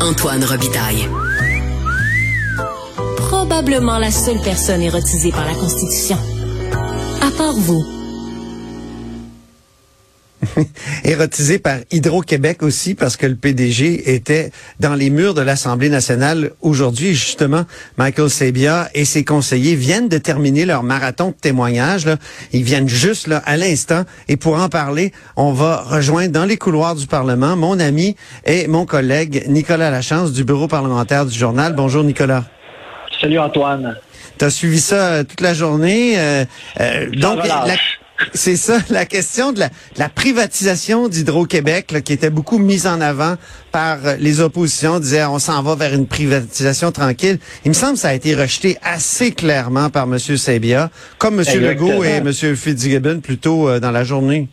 Antoine Robitaille. Probablement la seule personne érotisée par la Constitution. À part vous. érotisé par Hydro-Québec aussi parce que le PDG était dans les murs de l'Assemblée nationale aujourd'hui. Justement, Michael Sabia et ses conseillers viennent de terminer leur marathon de témoignages. Là. Ils viennent juste là à l'instant. Et pour en parler, on va rejoindre dans les couloirs du Parlement mon ami et mon collègue Nicolas Lachance du bureau parlementaire du journal. Bonjour Nicolas. Salut Antoine. Tu as suivi ça euh, toute la journée. Euh, euh, donc, la, c'est ça, la question de la, privatisation d'Hydro-Québec, qui était beaucoup mise en avant par les oppositions, disait on s'en va vers une privatisation tranquille. Il me semble que ça a été rejeté assez clairement par M. Sabia, comme M. Legault et M. Fitzgibbon plus tôt euh, dans la journée.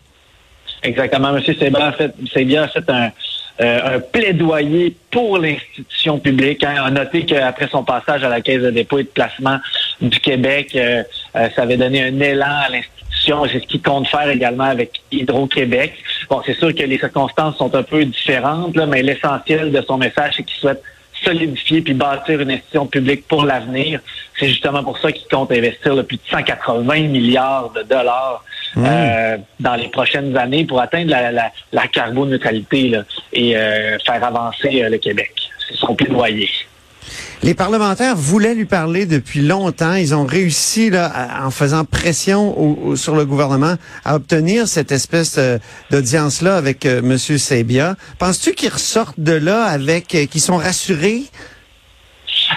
Exactement. M. Sabia a fait, a fait un, euh, un plaidoyer pour l'institution publique. Hein. On a noté qu'après son passage à la Caisse de dépôt et de placement du Québec, euh, ça avait donné un élan à l'institution c'est ce qu'il compte faire également avec Hydro-Québec. Bon, c'est sûr que les circonstances sont un peu différentes, là, mais l'essentiel de son message, c'est qu'il souhaite solidifier puis bâtir une institution publique pour l'avenir. C'est justement pour ça qu'il compte investir le plus de 180 milliards de dollars mmh. euh, dans les prochaines années pour atteindre la, la, la carboneutralité et euh, faire avancer euh, le Québec. C'est son plaidoyer. Les parlementaires voulaient lui parler depuis longtemps. Ils ont réussi, là, en faisant pression sur le gouvernement, à obtenir cette espèce euh, d'audience-là avec euh, M. Sebia. Penses-tu qu'ils ressortent de là avec, euh, qu'ils sont rassurés?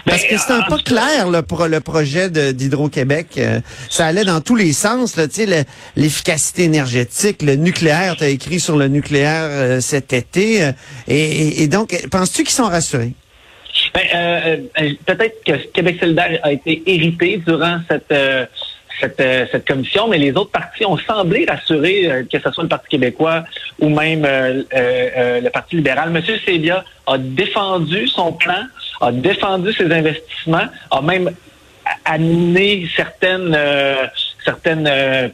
Parce que c'est un peu clair là, pour le projet d'Hydro-Québec. ça allait dans tous les sens. L'efficacité énergétique, le nucléaire, tu as écrit sur le nucléaire cet été. et donc, penses-tu qu'ils sont rassurés? Ben, euh, euh, peut-être que Québec solidaire a été hérité durant cette euh, cette, cette, commission, mais les autres partis ont semblé rassurés, que ce soit le Parti québécois ou même le Parti libéral. Monsieur Sebia a défendu son plan, a défendu ses investissements, a même amené certaines certaines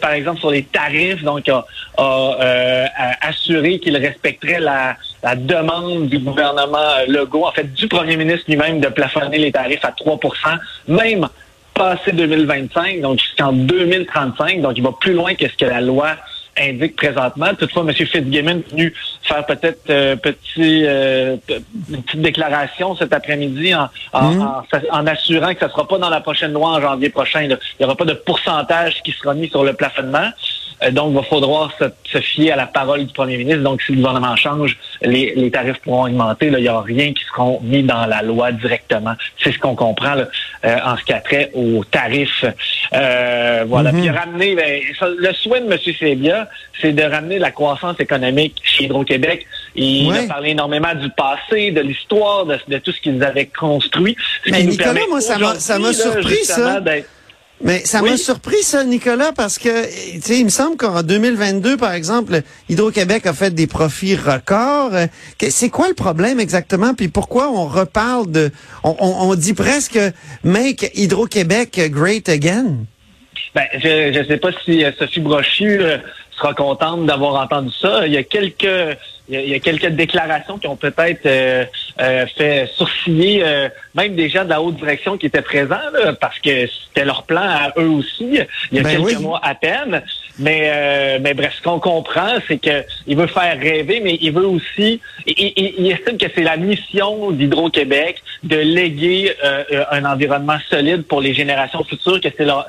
par exemple, sur les tarifs, donc a, euh, assuré qu'il respecterait la, demande du gouvernement Legault, en fait, du premier ministre lui-même de plafonner les tarifs à 3% même passé 2025, donc jusqu'en 2035. Donc, il va plus loin que ce que la loi indique présentement. Toutefois, M. Fitzgibbon est venu faire peut-être euh, petit, euh, une petite déclaration cet après-midi en, en, mmh. assurant que ce ne sera pas dans la prochaine loi en janvier prochain. Il n'y aura pas de pourcentage qui sera mis sur le plafonnement. Euh, donc, il va falloir se, fier à la parole du premier ministre. Donc, si le gouvernement change, les, tarifs pourront augmenter. Là, il n'y aura rien qui sera mis dans la loi directement. C'est ce qu'on comprend là, euh, en ce qui a trait aux tarifs. Euh, voilà. Mm-hmm. Puis ramener, ben, le souhait de M. Sebia, c'est de ramener la croissance économique chez Hydro-Québec. Il a parlé énormément du passé, de l'histoire, de, tout ce qu'ils avaient construit. Mais Nicolas, moi, ça m'a surpris, ça. Mais ça m'a surpris, ça, Nicolas, parce que, tu sais, il me semble qu'en 2022, par exemple, Hydro-Québec a fait des profits records. C'est quoi le problème exactement? Puis pourquoi on reparle de... On, dit presque « Make Hydro-Québec great again ». Ben, je ne sais pas si euh, Sophie Brochu euh, sera contente d'avoir entendu ça. Il y a quelques il y, a, quelques déclarations qui ont peut-être euh, euh, fait sourciller euh, même des gens de la haute direction qui étaient présents, parce que c'était leur plan à eux aussi, il y a ben quelques mois à peine. Mais, mais bref, ce qu'on comprend, c'est qu'il veut faire rêver, mais il veut aussi, il, estime que c'est la mission d'Hydro-Québec de léguer un environnement solide pour les générations futures, que c'est la,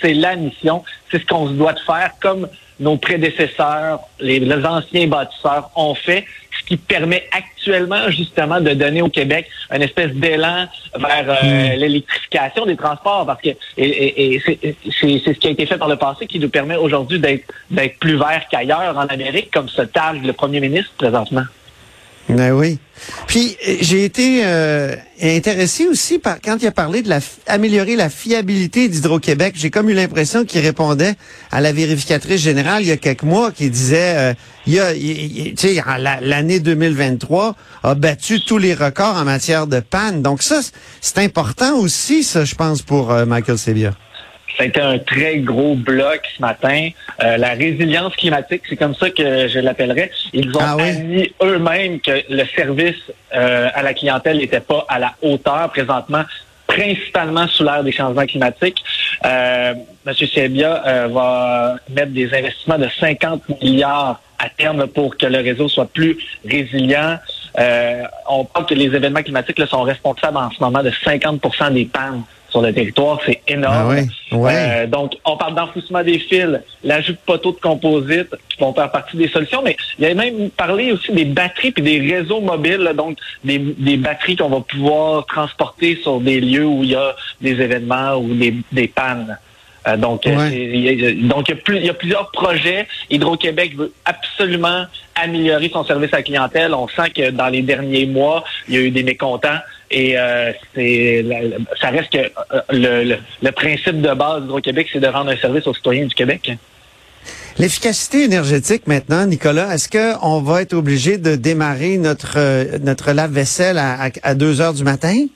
c'est la mission, c'est ce qu'on se doit de faire, comme nos prédécesseurs, les, anciens bâtisseurs ont fait, qui permet actuellement justement de donner au Québec une espèce d'élan vers euh, hmm. l'électrification des transports, parce que et, c'est ce qui a été fait par le passé qui nous permet aujourd'hui d'être d'être plus vert qu'ailleurs en Amérique, comme se targue le premier ministre présentement. Ben oui. Puis euh, j'ai été euh, intéressé aussi par quand il a parlé de la améliorer la fiabilité d'Hydro-Québec. J'ai comme eu l'impression qu'il répondait à la vérificatrice générale il y a quelques mois qui disait euh, il y a tu sais l'année 2023 a battu tous les records en matière de panne. Donc ça c'est important aussi ça je pense pour Michael Sebia. Ça a été un très gros bloc ce matin. Euh, la résilience climatique, c'est comme ça que je l'appellerais. Ils ont Ah oui? admis eux-mêmes que le service euh, à la clientèle n'était pas à la hauteur présentement principalement sous l'ère des changements climatiques. Euh, M. Sebia euh, va mettre des investissements de 50 milliards à terme pour que le réseau soit plus résilient. Euh, on parle que les événements climatiques là, sont responsables en ce moment de 50% des pannes sur le territoire. C'est énorme. Ah ouais, ouais. Euh, donc, on parle d'enfouissement des fils, l'ajout de poteaux de composite qui vont faire partie des solutions, mais il y a même parlé aussi des batteries puis des réseaux mobiles, là, donc des, des batteries qu'on va pouvoir transporter sur des lieux où il y a des événements ou des, des pannes. Euh, donc, euh, Ouais. il y a, donc il y, a plus- il y a plusieurs projets. Hydro-Québec veut absolument améliorer son service à la clientèle. On sent que dans les derniers mois, il y a eu des mécontents. Et euh, c'est ça reste que euh, le, le, le principe de base d'Hydro-Québec, c'est de rendre un service aux citoyens du Québec. L'efficacité énergétique maintenant, Nicolas, est-ce qu'on va être obligé de démarrer notre euh, notre lave-vaisselle à, à, à 2 heures du matin?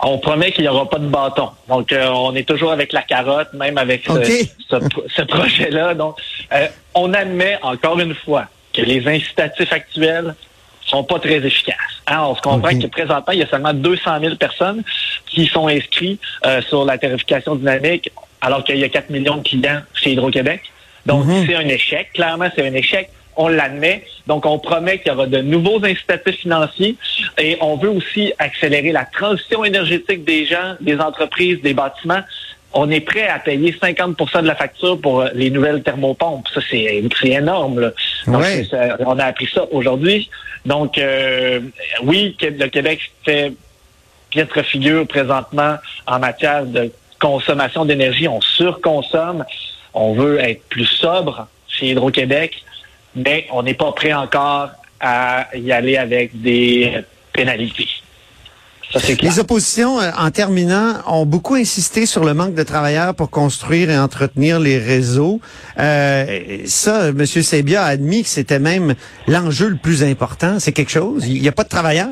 On promet qu'il n'y aura pas de bâton. Donc, euh, on est toujours avec la carotte, même avec ce, OK. ce, ce projet-là. Donc, euh, on admet encore une fois que les incitatifs actuels sont pas très efficaces. On se comprend que présentement, il y a seulement 200 000 personnes qui sont inscrites euh, sur la tarification dynamique, alors qu'il y a 4 millions de clients chez Hydro-Québec. Donc, Mhm. c'est un échec. Clairement, c'est un échec. On l'admet. Donc, on promet qu'il y aura de nouveaux incitatifs financiers et on veut aussi accélérer la transition énergétique des gens, des entreprises, des bâtiments. On est prêt à payer 50% de la facture pour euh, les nouvelles thermopompes. Ça, c'est c'est énorme. Là. Donc, Ouais. c'est- ça- on a appris ça aujourd'hui. Donc, euh, oui, le Québec fait piètre figure présentement en matière de consommation d'énergie. On surconsomme. On veut être plus sobre chez Hydro-Québec, mais on n'est pas prêt encore à y aller avec des pénalités. Ça, clair. Les oppositions, euh, en terminant, ont beaucoup insisté sur le manque de travailleurs pour construire et entretenir les réseaux. Euh, ça, M. Sebia a admis que c'était même l'enjeu le plus important. C'est quelque chose? Il n'y a pas de travailleurs?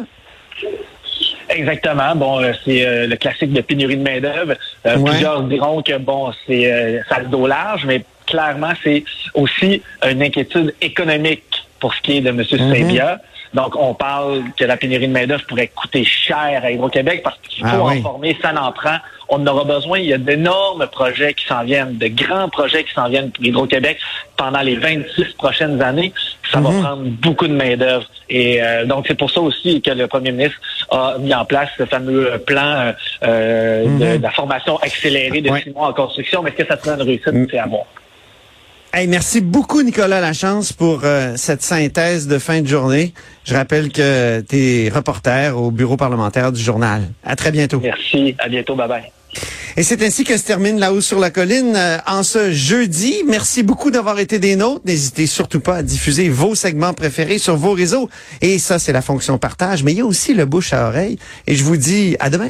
Exactement. Bon, euh, c'est euh, le classique de pénurie de main-d'œuvre. Euh, Ouais. Plusieurs diront que bon, c'est euh, ça le dos large, mais clairement, c'est aussi une inquiétude économique pour ce qui est de M. Mhm. Sebia. Donc, on parle que la pénurie de main-d'œuvre pourrait coûter cher à Hydro-Québec parce qu'il faut Ah en oui. former, ça n'en prend. On en aura besoin. Il y a d'énormes projets qui s'en viennent, de grands projets qui s'en viennent pour Hydro-Québec pendant les 26 prochaines années. Ça Mhm. va prendre beaucoup de main-d'œuvre. Et euh, donc, c'est pour ça aussi que le premier ministre a mis en place ce fameux plan euh, euh, de, Mhm. de la formation accélérée de six mois en construction. Mais est-ce que ça sera une réussite? Mm. C'est à voir. Hey, merci beaucoup, Nicolas Lachance, pour euh, cette synthèse de fin de journée. Je rappelle que tu es reporter au bureau parlementaire du journal. À très bientôt. Merci. À bientôt. Bye-bye. Et c'est ainsi que se termine La Hausse sur la Colline euh, en ce jeudi. Merci beaucoup d'avoir été des nôtres. N'hésitez surtout pas à diffuser vos segments préférés sur vos réseaux. Et ça, c'est la fonction partage. Mais il y a aussi le bouche à oreille. Et je vous dis à demain.